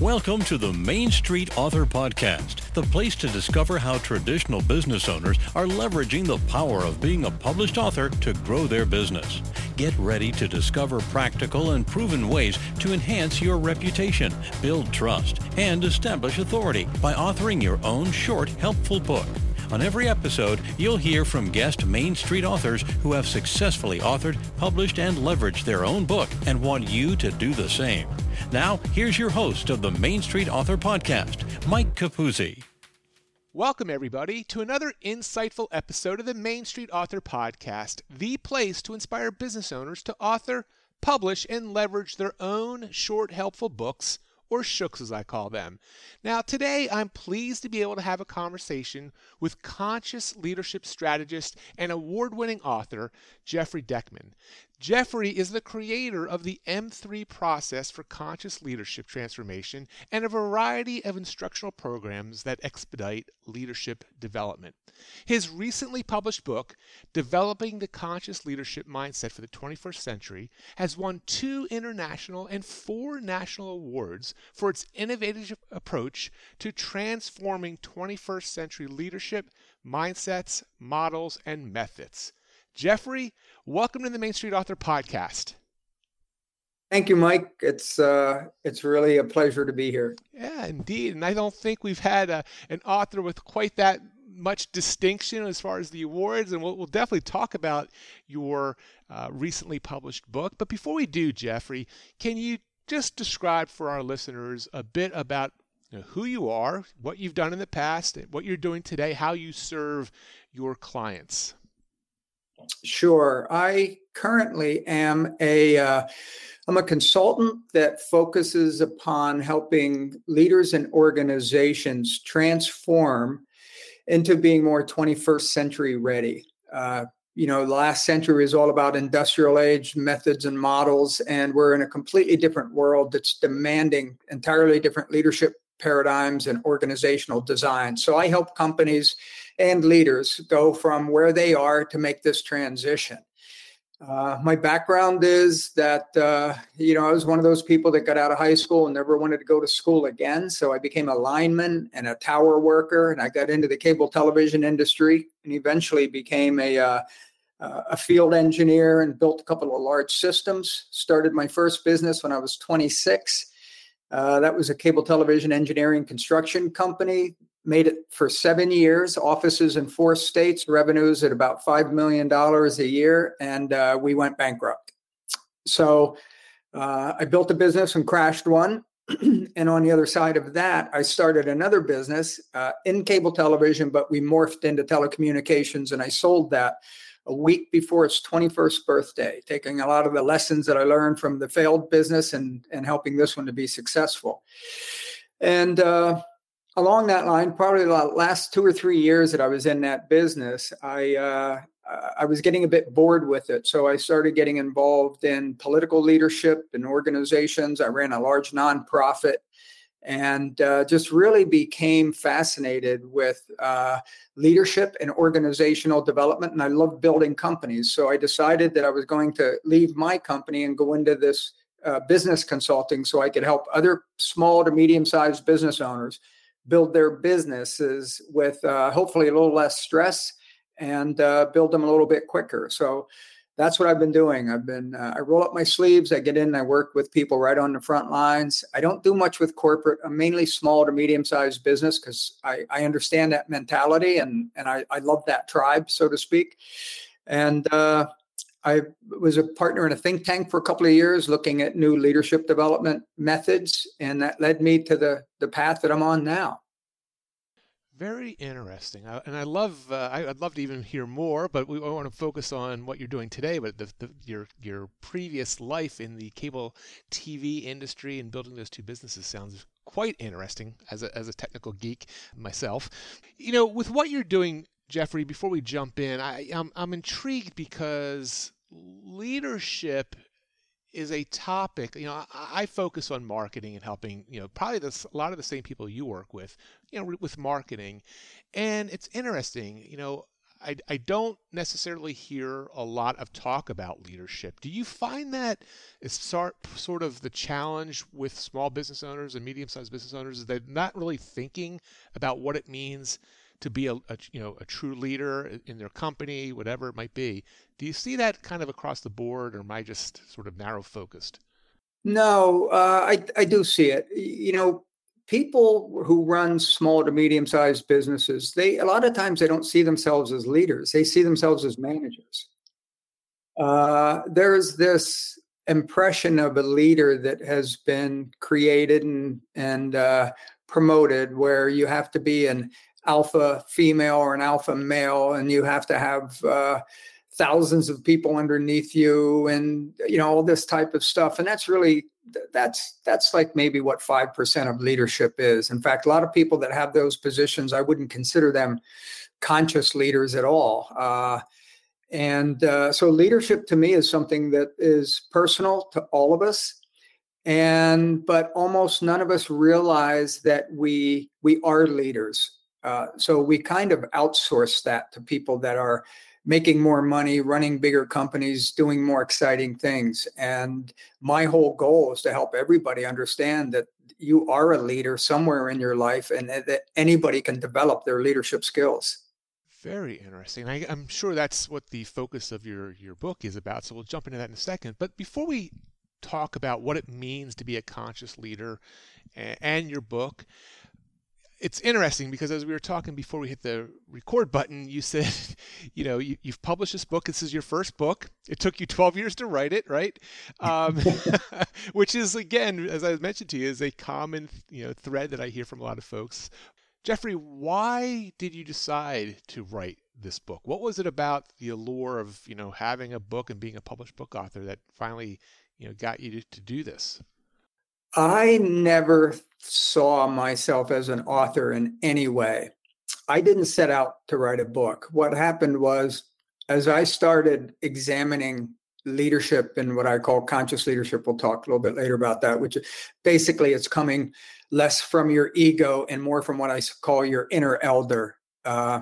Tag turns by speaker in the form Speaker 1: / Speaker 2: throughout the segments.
Speaker 1: Welcome to the Main Street Author Podcast, the place to discover how traditional business owners are leveraging the power of being a published author to grow their business. Get ready to discover practical and proven ways to enhance your reputation, build trust, and establish authority by authoring your own short, helpful book. On every episode, you'll hear from guest Main Street authors who have successfully authored, published, and leveraged their own book and want you to do the same. Now, here's your host of the Main Street Author Podcast, Mike Capuzzi.
Speaker 2: Welcome, everybody, to another insightful episode of the Main Street Author Podcast, the place to inspire business owners to author, publish, and leverage their own short, helpful books or shooks as I call them. Now, today I'm pleased to be able to have a conversation with conscious leadership strategist and award winning author Jeffrey Deckman. Jeffrey is the creator of the M3 process for conscious leadership transformation and a variety of instructional programs that expedite leadership development. His recently published book, Developing the Conscious Leadership Mindset for the 21st Century, has won two international and four national awards for its innovative approach to transforming 21st century leadership, mindsets, models, and methods. Jeffrey, welcome to the Main Street Author Podcast.
Speaker 3: Thank you, Mike. It's uh, it's really a pleasure to be here.
Speaker 2: Yeah, indeed. And I don't think we've had a, an author with quite that much distinction as far as the awards, and we'll, we'll definitely talk about your uh, recently published book. But before we do, Jeffrey, can you just describe for our listeners a bit about you know, who you are, what you've done in the past, what you're doing today, how you serve your clients?
Speaker 3: Sure. I currently am a uh, I'm a consultant that focuses upon helping leaders and organizations transform into being more 21st century ready. Uh, you know, the last century is all about industrial age methods and models, and we're in a completely different world that's demanding entirely different leadership paradigms and organizational design. So I help companies and leaders go from where they are to make this transition. Uh, my background is that uh, you know I was one of those people that got out of high school and never wanted to go to school again. So I became a lineman and a tower worker, and I got into the cable television industry, and eventually became a uh, a field engineer and built a couple of large systems. Started my first business when I was 26. Uh, that was a cable television engineering construction company made it for seven years, offices in four states, revenues at about $5 million a year, and uh, we went bankrupt. So uh, I built a business and crashed one. and on the other side of that, I started another business uh, in cable television, but we morphed into telecommunications, and I sold that a week before its 21st birthday, taking a lot of the lessons that I learned from the failed business and, and helping this one to be successful. And uh, along that line, probably the last two or three years that I was in that business, I uh, I was getting a bit bored with it. So I started getting involved in political leadership and organizations. I ran a large nonprofit and uh, just really became fascinated with uh, leadership and organizational development. And I love building companies. So I decided that I was going to leave my company and go into this uh, business consulting so I could help other small to medium sized business owners build their businesses with uh, hopefully a little less stress and uh, build them a little bit quicker. So that's what I've been doing. I've been uh, I roll up my sleeves, I get in, I work with people right on the front lines. I don't do much with corporate. I'm mainly small to medium sized business because I, I understand that mentality and and I, I love that tribe, so to speak. And uh, I was a partner in a think tank for a couple of years looking at new leadership development methods, and that led me to the, the path that I'm on now.
Speaker 2: Very interesting, and I love. Uh, I'd love to even hear more, but we want to focus on what you're doing today. But the, the, your your previous life in the cable TV industry and building those two businesses sounds quite interesting. As a as a technical geek myself, you know, with what you're doing Jeffrey, before we jump in, I, I'm, I'm intrigued because leadership is a topic. You know, I, I, focus on marketing and helping. You know, probably this, a lot of the same people you work with. You know, with marketing, and it's interesting. You know, I, I don't necessarily hear a lot of talk about leadership. Do you find that is sort sort of the challenge with small business owners and medium-sized business owners is they're not really thinking about what it means to be a, a, you know a true leader in their company, whatever it might be. Do you see that kind of across the board, or am I just sort of narrow focused?
Speaker 3: No, uh, I I do see it. You know, people who run small to medium sized businesses, they a lot of times they don't see themselves as leaders. They see themselves as managers. Uh, there's this impression of a leader that has been created and and uh, promoted, where you have to be an alpha female or an alpha male, and you have to have uh, thousands of people underneath you and you know all this type of stuff. And that's really that's that's like maybe what 5% of leadership is. In fact a lot of people that have those positions i wouldn't consider them conscious leaders at all. Uh, and uh, so leadership to me is something that is personal to all of us. And but almost none of us realize that we we are leaders uh, so we kind of outsource that to people that are making more money, running bigger companies, doing more exciting things. And my whole goal is to help everybody understand that you are a leader somewhere in your life and that anybody can develop their leadership skills.
Speaker 2: Very interesting. I, am sure that's what the focus of your, your book is about. So we'll jump into that in a second. But before we talk about what it means to be a conscious leader and, and your book, it's interesting because as we were talking before we hit the record button, you said, you know, you, have published this book. This is your first book. It took you 12 years to write it, right? Um, which is, again, as I mentioned to you, is a common, you know, thread that I hear from a lot of folks. Jeffrey, why did you decide to write this book? What was it about the allure of, you know, having a book and being a published book author that finally, you know, got you to, to do this?
Speaker 3: I never saw myself as an author in any way. I didn't set out to write a book. What happened was, as I started examining leadership and what I call conscious leadership, we'll talk a little bit later about that, which basically it's coming less from your ego and more from what I call your inner elder. Uh,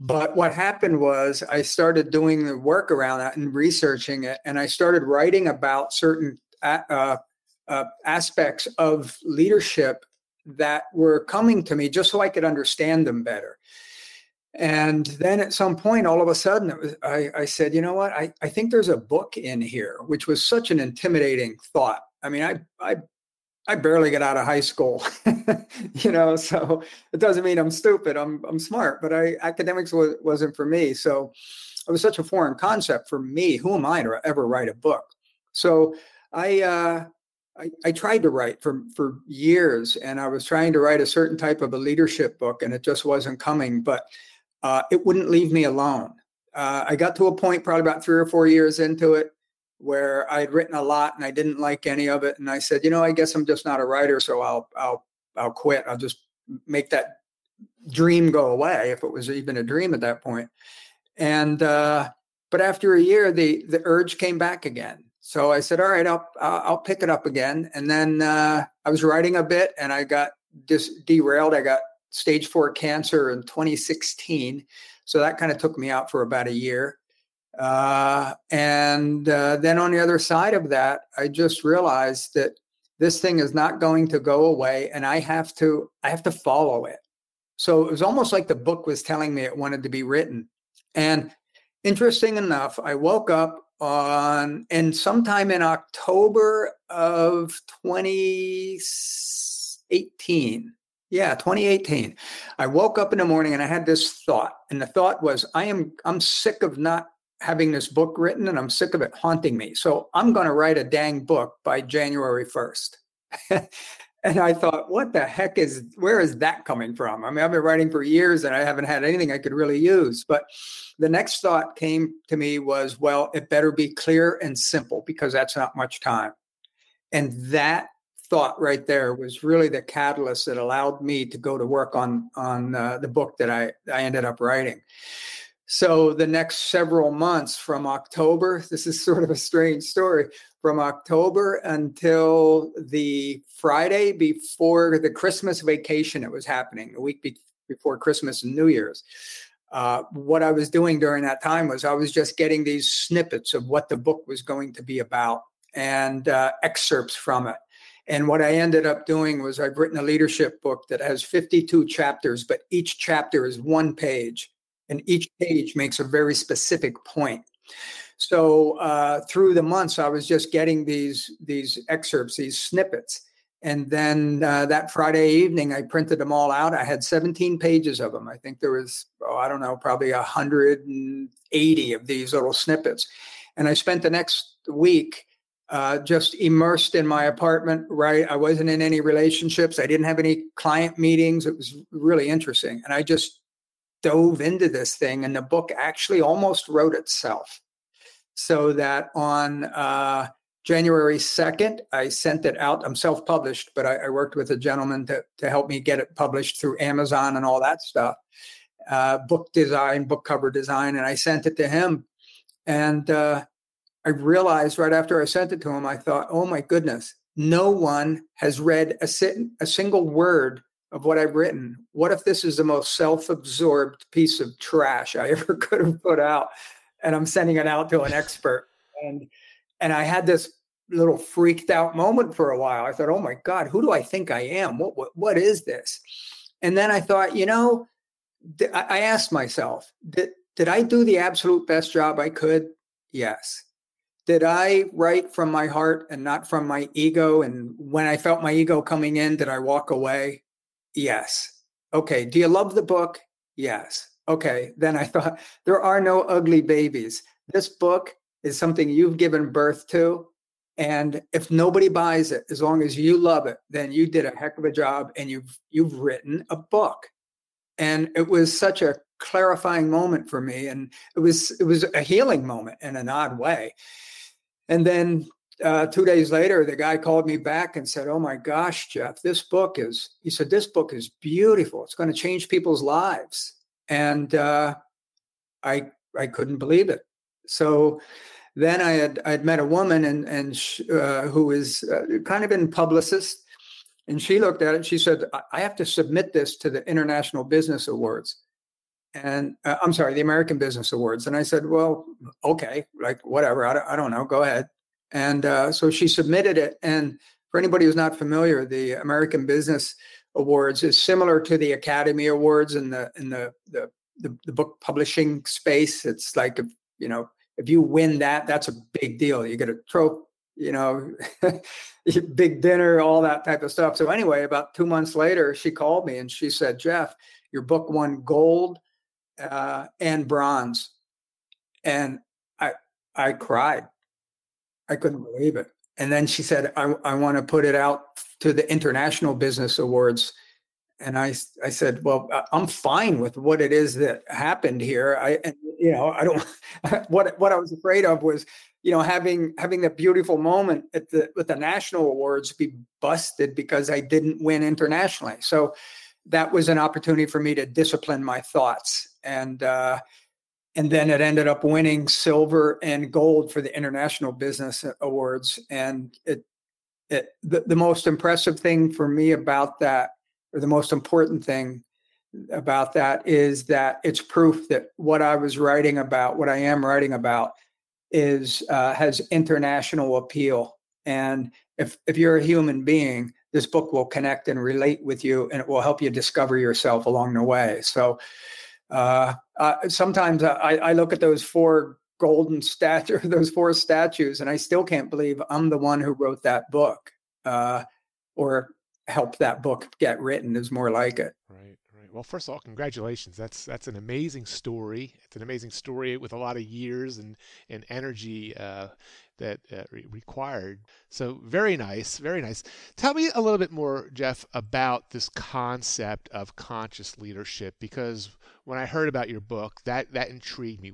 Speaker 3: but what happened was I started doing the work around that and researching it, and I started writing about certain uh, uh, aspects of leadership that were coming to me just so I could understand them better. And then at some point, all of a sudden, was, I, I, said, you know what? I, I think there's a book in here, which was such an intimidating thought. I mean, I, I, I barely get out of high school, you know, so it doesn't mean I'm stupid. I'm, I'm smart, but I, academics was, wasn't for me. So it was such a foreign concept for me. Who am I to ever write a book? So I, uh, I, I tried to write for for years, and I was trying to write a certain type of a leadership book, and it just wasn't coming. But uh, it wouldn't leave me alone. Uh, I got to a point, probably about three or four years into it, where I'd written a lot and I didn't like any of it, and I said, you know, I guess I'm just not a writer, so I'll I'll I'll quit. I'll just make that dream go away if it was even a dream at that point. And uh, but after a year, the the urge came back again so I said, all right, I'll, I'll pick it up again. And then uh, I was writing a bit and I got dis- derailed. I got stage four cancer in 2016. So that kind of took me out for about a year. Uh, and uh, then on the other side of that, I just realized that this thing is not going to go away and I have to, I have to follow it. So it was almost like the book was telling me it wanted to be written. And interesting enough, I woke up on and sometime in October of 2018. Yeah, 2018. I woke up in the morning and I had this thought. And the thought was, I am I'm sick of not having this book written and I'm sick of it haunting me. So I'm going to write a dang book by January 1st. and I thought, what the heck is where is that coming from? I mean, I've been writing for years and I haven't had anything I could really use. But the next thought came to me was, well, it better be clear and simple because that's not much time. And that thought right there was really the catalyst that allowed me to go to work on on uh, the book that I I ended up writing. So the next several months from October, this is sort of a strange story, from October until the Friday before the Christmas vacation, it was happening, a week be- before Christmas and New Year's. uh, what I was doing during that time was I was just getting these snippets of what the book was going to be about and uh, excerpts from it. And what I ended up doing was I've written a leadership book that has 52 chapters, but each chapter is one page, and each page makes a very specific point. So uh, through the months, I was just getting these these excerpts, these snippets, and then uh, that Friday evening, I printed them all out. I had 17 pages of them. I think there was, oh, I don't know, probably 180 of these little snippets, and I spent the next week uh, just immersed in my apartment, right? I wasn't in any relationships. I didn't have any client meetings. It was really interesting. And I just dove into this thing, and the book actually almost wrote itself. So that on uh, January 2nd, I sent it out. I'm self published, but I, I, worked with a gentleman to, to help me get it published through Amazon and all that stuff. Uh, book design, book cover design, and I sent it to him. And uh, I realized right after I sent it to him, I thought, oh my goodness, no one has read a, a single word of what I've written. What if this is the most self absorbed piece of trash I ever could have put out? And I'm sending it out to an expert. And and I had this little freaked out moment for a while. I thought, oh my God, who do I think I am? What what, what is this? And then I thought, you know, th- I asked myself, did, did I do the absolute best job I could? Yes. Did I write from my heart and not from my ego? And when I felt my ego coming in, did I walk away? Yes. Okay. Do you love the book? Yes. Okay. Then I thought, there are no ugly babies. This book is something you've given birth to. And if nobody buys it, as long as you love it, then you did a heck of a job and you've you've written a book. And it was such a clarifying moment for me. And it was it was a healing moment in an odd way. And then uh, two days later, the guy called me back and said, "Oh my gosh, Jeff, this book is." He said, "This book is beautiful. It's going to change people's lives." And uh, I I couldn't believe it. So then I had I'd met a woman and and sh- uh, who is uh, kind of in publicist, and she looked at it. she said, "I have to submit this to the International Business Awards." and uh, I'm sorry, the American Business Awards. And I said, well, okay, like whatever, I don't, I don't know, go ahead. And uh, so she submitted it. And for anybody who's not familiar, the American Business Awards is similar to the Academy Awards in the in the the, the, the book publishing space. It's like if, you know if you win that, that's a big deal. You get a trophy, you know, big dinner, all that type of stuff. So anyway, about two months later, she called me and she said, Jeff, your book won gold uh, and bronze, and I I cried. I couldn't believe it. And then she said, "I I want to put it out to the International Business Awards." And I I said, "Well, I'm fine with what it is that happened here. I and, you know I don't what what I was afraid of was." you know having having that beautiful moment at the with the national awards be busted because i didn't win internationally so that was an opportunity for me to discipline my thoughts and uh, and then it ended up winning silver and gold for the international business awards. And it it the, the most impressive thing for me about that or the most important thing about that is that it's proof that what i was writing about what i am writing about is uh, has international appeal. And if if you're a human being this book will connect and relate with you and it will help you discover yourself along the way. So uh, uh, sometimes I, I, look at those four golden statues those four statues and i still can't believe i'm the one who wrote that book uh, or helped that book get written is more like it.
Speaker 2: Right right. Well first of all congratulations. That's that's an amazing story. It's an amazing story with a lot of years and and energy uh, that uh, re- required. So very nice, very nice. Tell me a little bit more, Jeff, about this concept of conscious leadership because when I heard about your book, that that intrigued me.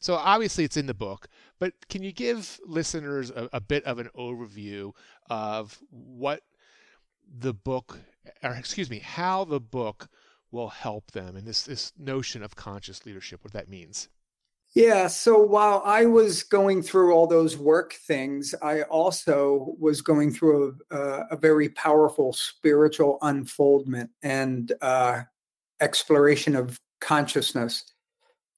Speaker 2: So obviously it's in the book, but can you give listeners a, a bit of an overview of what the book, or excuse me, how the book will help them in this this notion of conscious leadership, what that means?
Speaker 3: Yeah. So while I was going through all those work things, I also was going through a, a very powerful spiritual unfoldment and uh, exploration of consciousness.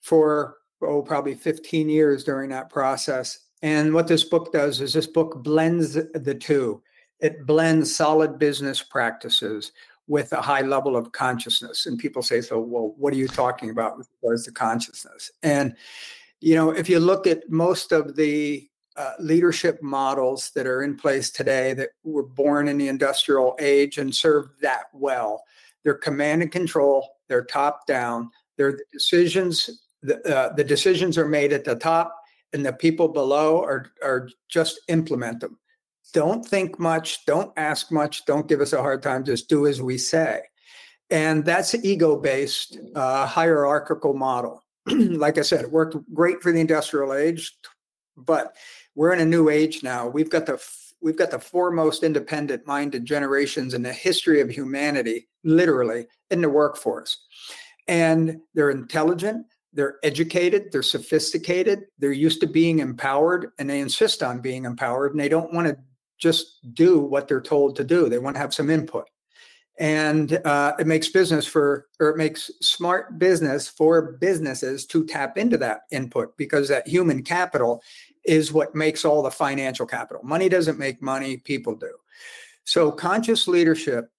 Speaker 3: for oh probably 15 years during that process. And what this book does is this book blends the two. It blends solid business practices with a high level of consciousness. And people say, so, well, what are you talking about with regards to consciousness? And, you know, if you look at most of the uh, leadership models that are in place today that were born in the industrial age and serve that well, they're command and control, they're top down, they're the decisions, the, uh, the decisions are made at the top and the people below are, are just implement them don't think much, don't ask much, don't give us a hard time, just do as we say. And that's an ego based uh, hierarchical model. like I said, it worked great for the industrial age, but we're in a new age now. We've got the we've got the foremost independent minded generations in the history of humanity, literally, in the workforce. And they're intelligent, they're educated, they're sophisticated, they're used to being empowered, and they insist on being empowered, and they don't want to just do what they're told to do. They want to have some input. And uh, it makes business for, or it makes smart business for businesses to tap into that input because that human capital is what makes all the financial capital. Money doesn't make money, people do. So conscious leadership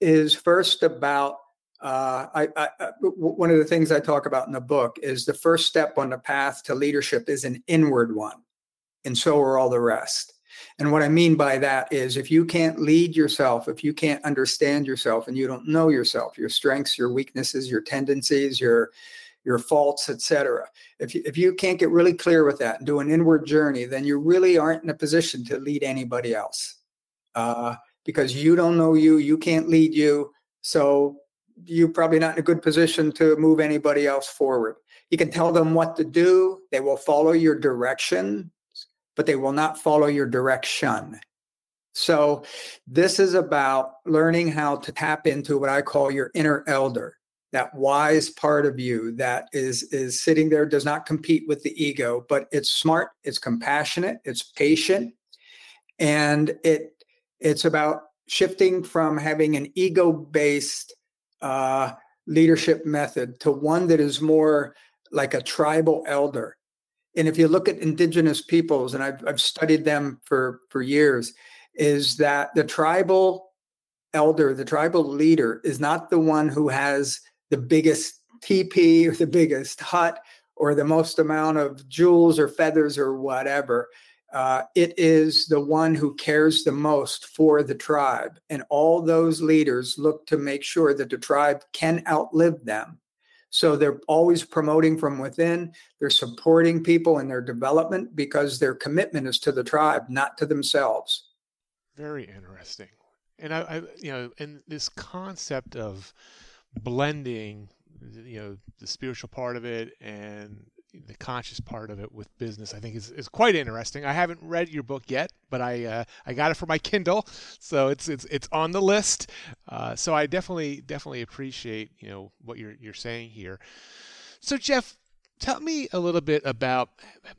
Speaker 3: is first about uh, I, I, one of the things I talk about in the book is the first step on the path to leadership is an inward one, and so are all the rest. And what I mean by that is if you can't lead yourself, if you can't understand yourself and you don't know yourself, your strengths, your weaknesses, your tendencies, your your faults, etc. If you, if you can't get really clear with that and do an inward journey, then you really aren't in a position to lead anybody else uh, because you don't know you, you can't lead you, so you're probably not in a good position to move anybody else forward. You can tell them what to do; they will follow your direction, but they will not follow your direction. So, this is about learning how to tap into what I call your inner elder, that wise part of you that is is sitting there does not compete with the ego, but it's smart, it's compassionate, it's patient, and it it's about shifting from having an ego-based uh, leadership method to one that is more like a tribal elder and if you look at indigenous peoples, and I've, I've studied them for, for years, is that the tribal elder, the tribal leader, is not the one who has the biggest teepee or the biggest hut or the most amount of jewels or feathers or whatever. Uh, it is the one who cares the most for the tribe. And all those leaders look to make sure that the tribe can outlive them so they're always promoting from within. They're supporting people in their development because their commitment is to the tribe, not to themselves.
Speaker 2: Very interesting. And I, I you know, and this concept of blending, you know, the spiritual part of it and the conscious part of it with business i think is, is quite interesting. I haven't read your book yet but i uh, i got it for my kindle so it's it's it's on the list. Uh, so i definitely definitely appreciate you know what you're you're saying here. So jeff tell me a little bit about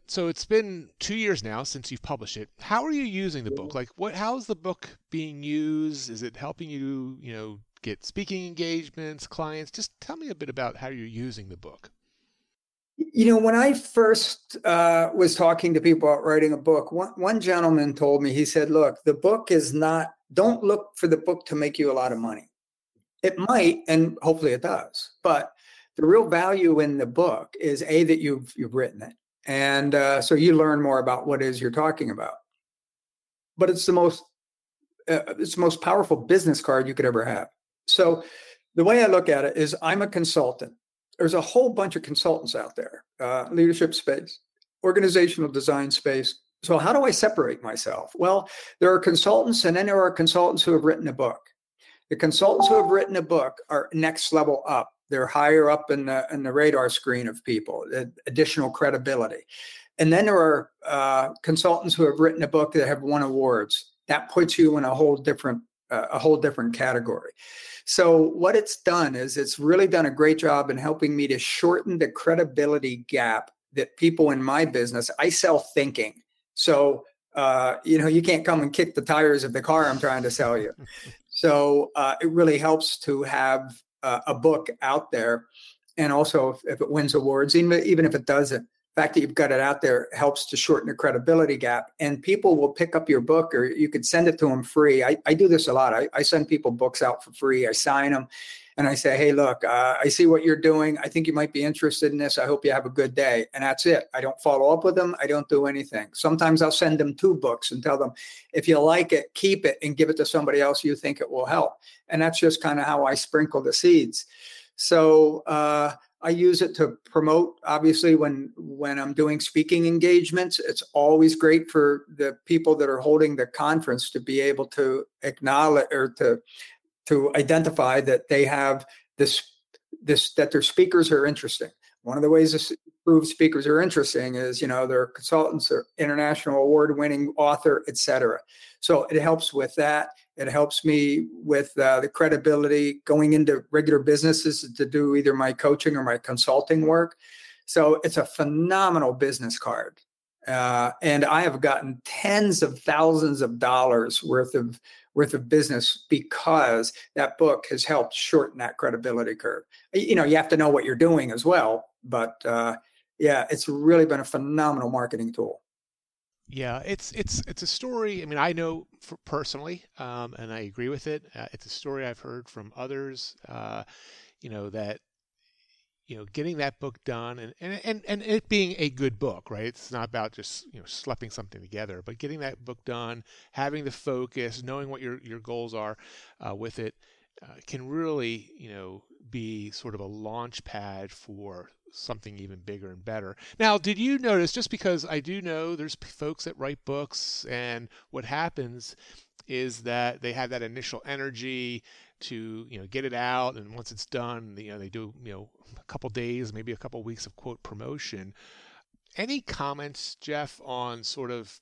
Speaker 2: so it's been two years now since you've published it. How are you using the book? Like what how's the book being used? Is it helping you you know get speaking engagements clients? Just tell me a bit about how you're using the book
Speaker 3: you know, when I first uh, was talking to people about writing a book, one, one gentleman told me, he said, Look, the book is not, don't look for the book to make you a lot of money. It might, and hopefully it does, but the real value in the book is A, that you've, you've written it. And uh, so you learn more about what is you're talking about. But it's the most, uh, it's the most powerful business card you could ever have. So the way I look at it is I'm a consultant there's a whole bunch of consultants out there, uh, leadership space, organizational design space. So, how do I separate myself? Well, there are consultants, and then there are consultants who have written a book. The consultants who have written a book are next level up. They're higher up in the in the radar screen of people, additional credibility. And then there are uh, consultants who have written a book that have won awards. That puts you in a whole different uh, a whole different category. So, what it's done is it's really done a great job in helping me to shorten the credibility gap that people in my business, I sell thinking. So, uh, you know, you can't come and kick the tires of the car I'm trying to sell you. so, uh, it really helps to have uh, a book out there. and also if, if it wins awards, even even if it doesn't, fact that you've got it out there helps to shorten the credibility gap. And people will pick up your book, or you could send it to them free. I, I do this a lot. I, I send people books out for free. I sign them, and I say, "Hey, look, uh, I see what you're doing. I think you might be interested in this. I hope you have a good day." And that's it. I don't follow up with them. I don't do anything. Sometimes I'll send them two books and tell them, "If you like it, keep it and give it to somebody else you think it will help." And that's just kind of how I sprinkle the seeds. So uh, I use it to promote. Obviously, when when I'm doing speaking engagements, it's always great for the people that are holding the conference to be able to acknowledge or to to identify that they have this this that their speakers are interesting. One of the ways to prove speakers are interesting is you know they're consultants, or international award-winning author, etc. So it helps with that. It helps me with uh, the credibility going into regular businesses to do either my coaching or my consulting work. So it's a phenomenal business card. Uh, and I have gotten tens of thousands of dollars worth of worth of business because that book has helped shorten that credibility curve. You know, you have to know what you're doing as well, but uh, yeah, it's really been a phenomenal marketing tool.
Speaker 2: Yeah, it's it's it's a story. I mean, I know personally, um, and I agree with it. Uh, it's a story I've heard from others. Uh, you know that you know getting that book done and, and and and it being a good book, right? It's not about just you know slapping something together, but getting that book done, having the focus, knowing what your your goals are uh, with it, uh, can really you know be sort of a launch pad for something even bigger and better. Now, did you notice, just because I do know there's folks that write books, and what happens is that they have that initial energy to you know get it out and once it's done you know they do you know a couple days maybe a couple weeks of quote promotion any comments jeff on sort of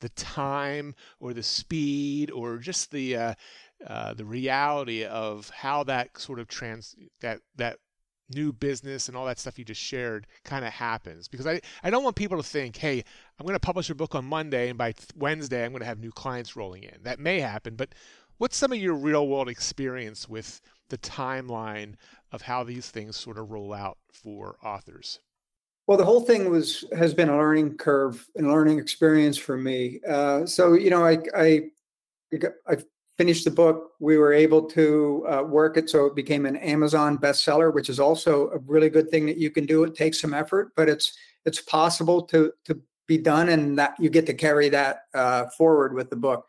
Speaker 2: the time or the speed or just the uh, uh, the reality of how that sort of trans that that new business and all that stuff you just shared kind of happens. Because I, I don't want people to think hey i'm going to publish a book on monday and by wednesday i'm going to have new clients rolling in. That may happen but what's some of your real world experience with the timeline of how these things sort of roll out for authors?
Speaker 3: Well the whole thing was has been a learning curve and learning experience for me. Uh, so you know i i i finished the book. We were able to uh, work it so it became an Amazon bestseller, which is also a really good thing that you can do. It takes some effort, but it's it's possible to to be done, and that you get to carry that uh, forward with the book.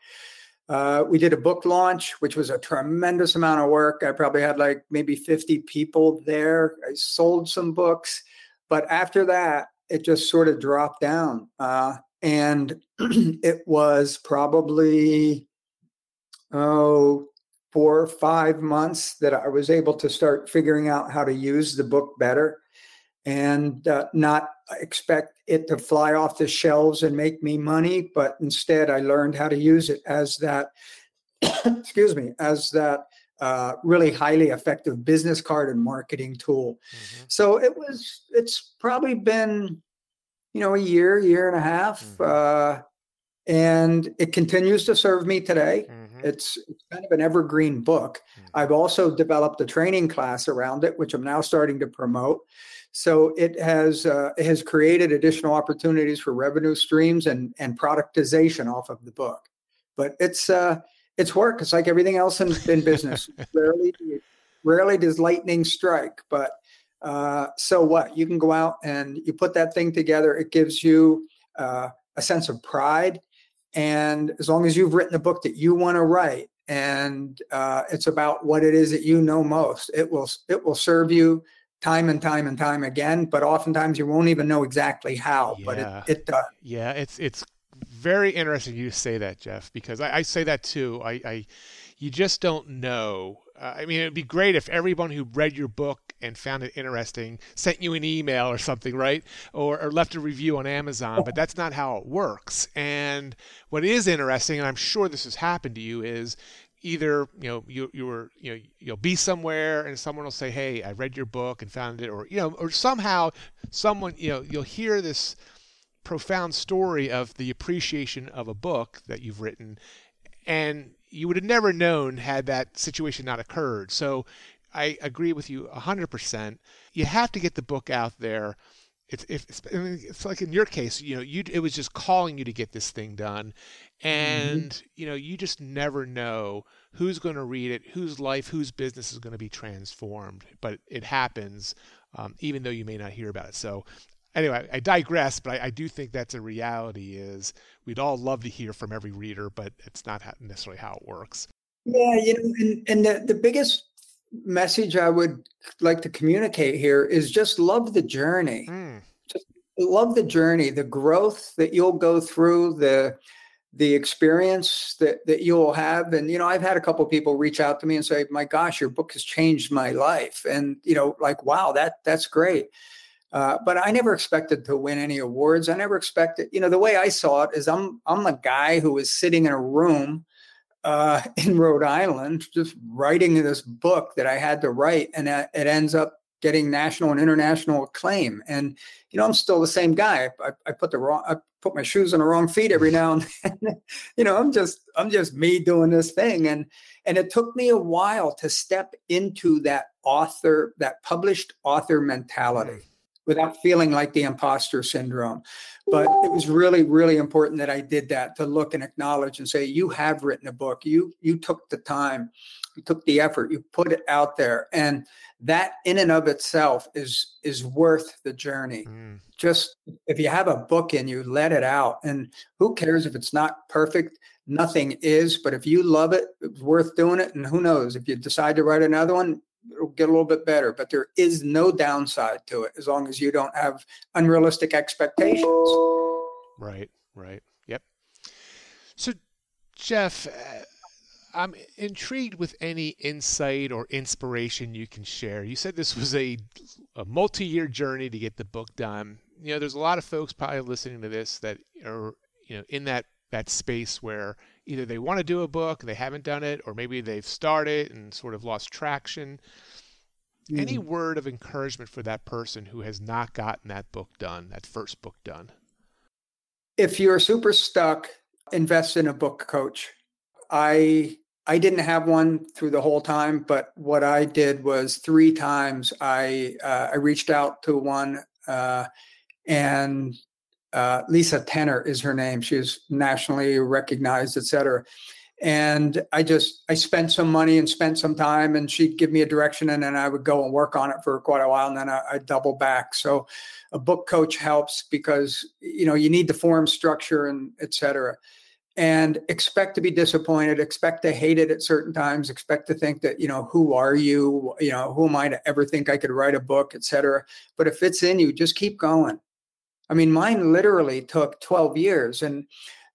Speaker 3: Uh, we did a book launch, which was a tremendous amount of work. I probably had like maybe 50 people there. I sold some books, but after that, it just sort of dropped down. Uh, and it was probably oh, four or five months that I was able to start figuring out how to use the book better and uh, not expect it to fly off the shelves and make me money, but instead I learned how to use it as that, excuse me, as that uh, really highly effective business card and marketing tool. Mm-hmm. So it was, it's probably been, you know, a year, year and a half. Mm-hmm. Uh, and it continues to serve me today. Mm-hmm. It's, it's kind of an evergreen book. Mm-hmm. I've also developed a training class around it, which I'm now starting to promote. So it has uh, it has created additional opportunities for revenue streams and and productization off of the book. But it's uh, it's work. It's like everything else in, in business. rarely rarely does lightning strike, but uh, so what? You can go out and you put that thing together. It gives you uh, a sense of pride and as long as you've written a book that you want to write and uh, it's about what it is that you know most, it will it will serve you time and time and time again. But oftentimes you won't even know exactly how. Yeah. But it, it does.
Speaker 2: Yeah, it's it's very interesting you say that, Jeff, because I, I say that too. I, I you just don't know. Uh, I mean, it'd be great if everyone who read your book and found it interesting sent you an email or something, right? Or, or left a review on Amazon, but that's not how it works. And what is interesting, and I'm sure this has happened to you, is either you know you you were you know you'll be somewhere and someone will say hey i read your book and found it or you know or somehow someone you know you'll hear this profound story of the appreciation of a book that you've written and you would have never known had that situation not occurred so I agree with you 100%. You have to get the book out there. It's, it's, it's like in your case, you know, you it was just calling you to get this thing done, mm-hmm. and mm-hmm. you know, you just never know who's going to read it, whose life, whose business is going to be transformed. But it happens, um, even though you may not hear about it. So anyway, I digress, but I, I, do think that's a reality. Is we'd all love to hear from every reader, but it's not necessarily how it works.
Speaker 3: Yeah, you know, and, and the, the biggest message I would like to communicate here is just love the journey. Mm. Just love the journey, the growth that you'll go through, the the experience that that you'll have. And you know, I've had a couple people reach out to me and say, "My gosh, your book has changed my life," and you know, like, wow, that that's great. Uh, but I never expected to win any awards. I never expected, you know, the way I saw it is I'm I'm a guy who was sitting in a room uh, in Rhode Island, just writing this book that I had to write, and it ends up getting national and international acclaim. And you know, I'm still the same guy. I, I put the wrong, I put my shoes on the wrong feet every now and then. you know, I'm just, I'm just me doing this thing, and and it took me a while to step into that author, that published author mentality. Without feeling like the imposter syndrome. But it was really, really important that I did that to look and acknowledge and say, you have written a book. You you took the time, you took the effort, you put it out there. And that in and of itself is is worth the journey. Mm. Just if you have a book in you, let it out. And who cares if it's not perfect? Nothing is, but if you love it, it's worth doing it. And who knows if you decide to write another one, it'll get a little bit better, but there is no downside to it as long as you don't have unrealistic expectations.
Speaker 2: Right, right. Yep. So, Jeff, uh, I'm intrigued with any insight or inspiration you can share. You said this was a, a multi year journey to get the book done. You know, there's a lot of folks probably listening to this that are, you know, in that that space where either they want to do a book, they haven't done it, or maybe they've started and sort of lost traction. Mm. Any word of encouragement for that person who has not gotten that book done, that first book done?
Speaker 3: If you're super stuck, invest in a book coach. I I didn't have one through the whole time, but what I did was three times I uh, I reached out to one uh, and uh, Lisa Tener is her name. She's nationally recognized, et cetera. And I just I spent some money and spent some time, and she'd give me a direction, and then I would go and work on it for quite a while, and then I, I double back. So a book coach helps because you know you need the form structure and et cetera and expect to be disappointed expect to hate it at certain times expect to think that you know who are you you know who am i to ever think i could write a book et cetera. but if it's in you just keep going I mean, mine literally took 12 years. And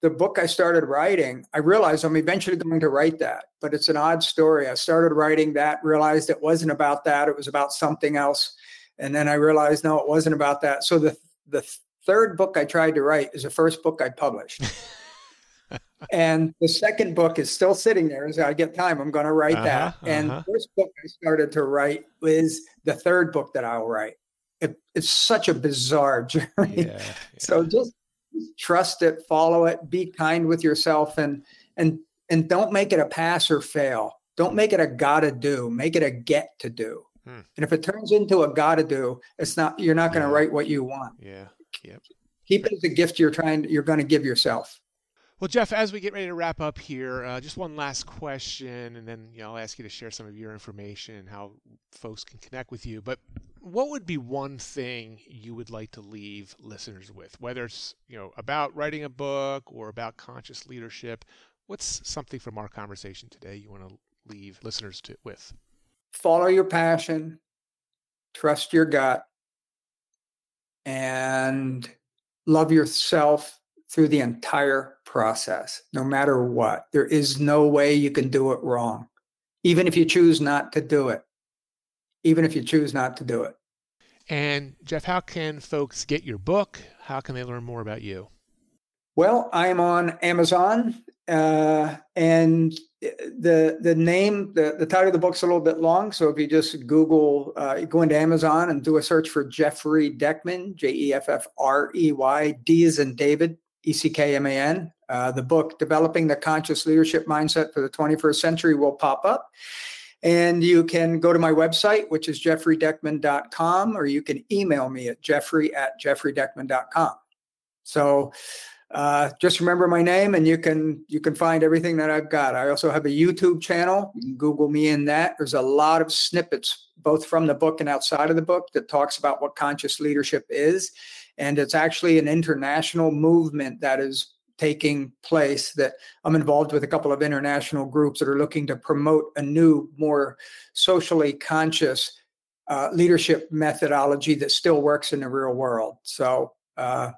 Speaker 3: the book I started writing, I realized I'm eventually going to write that, but it's an odd story. I started writing that, realized it wasn't about that, it was about something else. And then I realized, no, it wasn't about that. So the, the third book I tried to write is the first book I published. and the second book is still sitting there. As I get time, I'm going to write uh-huh, that. And uh-huh. the first book I started to write is the third book that I'll write it, it's such a bizarre journey. Yeah, yeah. So just trust it, follow it, be kind with yourself, and and and don't make it a pass or fail. Don't make it a gotta do. Make it a get to do. Hmm. And if it turns into a gotta do, it's not. You're not going to yeah. write what you want.
Speaker 2: Yeah. Yep.
Speaker 3: Keep it as a gift you're trying. You're going to give yourself.
Speaker 2: Well, Jeff, as we get ready to wrap up here, uh, just one last question, and then you know, I'll ask you to share some of your information and how folks can connect with you. But what would be one thing you would like to leave listeners with, whether it's you know about writing a book or about conscious leadership? What's something from our conversation today you want to leave listeners to, with?
Speaker 3: Follow your passion, trust your gut, and love yourself through the entire process, no matter what. There is no way you can do it wrong, even if you choose not to do it. Even if you choose not to do it.
Speaker 2: And Jeff, how can folks get your book? How can they learn more about you?
Speaker 3: Well, I'm on Amazon, uh, and the the name, the, the title of the book's a little bit long. So if you just Google, uh, go into Amazon and do a search for Jeffrey Deckman, J E F F R E Y, D is in David, E C K M A N. Uh, the book, Developing the Conscious Leadership Mindset for the 21st Century, will pop up. And you can go to my website, which is jeffreydeckman.com, or you can email me at jeffrey at jeffreydeckman.com. So uh, just remember my name and you can you can find everything that I've got. I also have a YouTube channel. You can Google me in that. There's a lot of snippets, both from the book and outside of the book, that talks about what conscious leadership is. And it's actually an international movement that is taking place that I'm involved with a couple of international groups that are looking to promote a new, more socially conscious uh, leadership methodology that still works in the real world. So uh,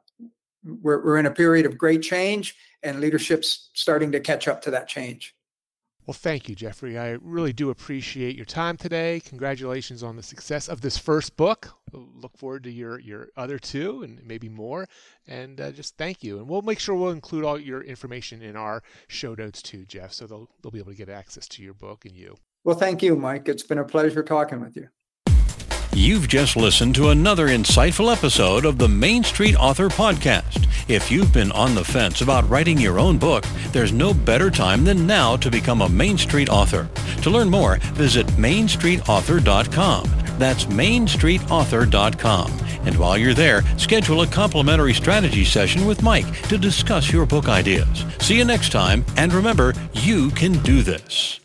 Speaker 3: we're, we're in a period of great change, and leadership's starting to catch up to that change.
Speaker 2: Well, thank you, Jeffrey. I really do appreciate your time today. Congratulations on the success of this first book. Look forward to your, your other two and maybe more. And uh, just thank you. And we'll make sure we'll include all your information in our show notes too, Jeff, so they'll, they'll be able to get access to your book and you.
Speaker 3: Well, thank you, Mike. It's been a pleasure talking with you.
Speaker 1: You've just listened to another insightful episode of the Main Street Author Podcast. If you've been on the fence about writing your own book, there's no better time than now to become a Main Street author. To learn more, visit mainstreetauthor.com. That's mainstreetauthor.com. And while you're there, schedule a complimentary strategy session with Mike to discuss your book ideas. See you next time, and remember, you can do this.